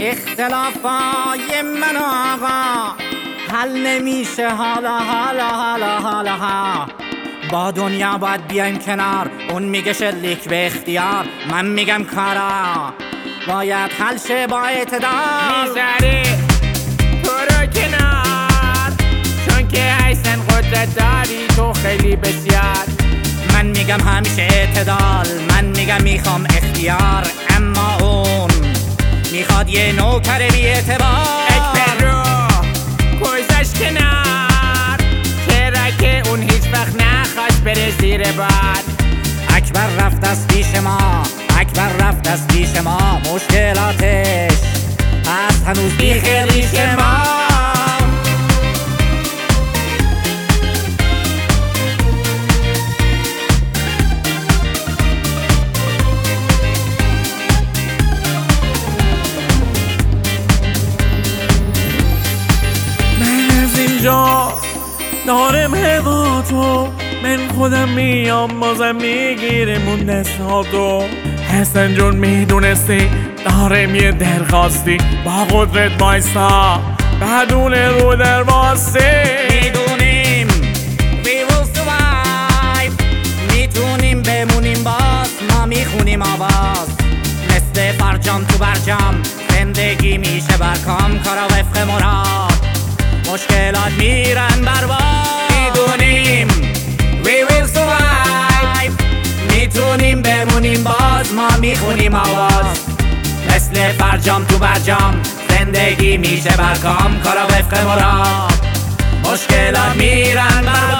اختلافای من و آقا حل نمیشه. حالا حالا حالا حالا ها. با دنیا باید بیایم کنار. اون میگه شلیک به اختیار. من میگم کارا. باید حل شه با اعتدال. می‌ذاره تو رو کنار. چون که ایسن قدرت داری تو خیلی بسیار. من میگم همیشه اعتدال. من میگم می‌خوام اختیار. اما می‌خواد یه نوکر بی اعتبار. اکبر رو کوزش کنار که اون هیچ وقت نخواست بره زیر باد؟ اکبر رفت از پیش ما اکبر رفت از پیش ما. مشکلاتش هست هنوز بیخ ریش ما. دارم هوا تو من خودم میام بازم می‌گیرم اون دستاتو حسن جون می‌دونستی دارم یه درخواستی. با قدرت بایستا بدون رو در می‌دونیم We will survive می‌تونیم بمونیم باز. ما می‌خونیم آواز. مثل فرجام تو برجام. زندگی میشه برکام. کارا وفق مراد. مشکلات میرن برباد می‌دونیم. We will survive. می‌تونیم بمونیم باز ما می‌خونیم آواز. مثل فرجام تو برجام زندگی میشه برکام کارا وفق مراد. مشکلات میرن می‌دونیم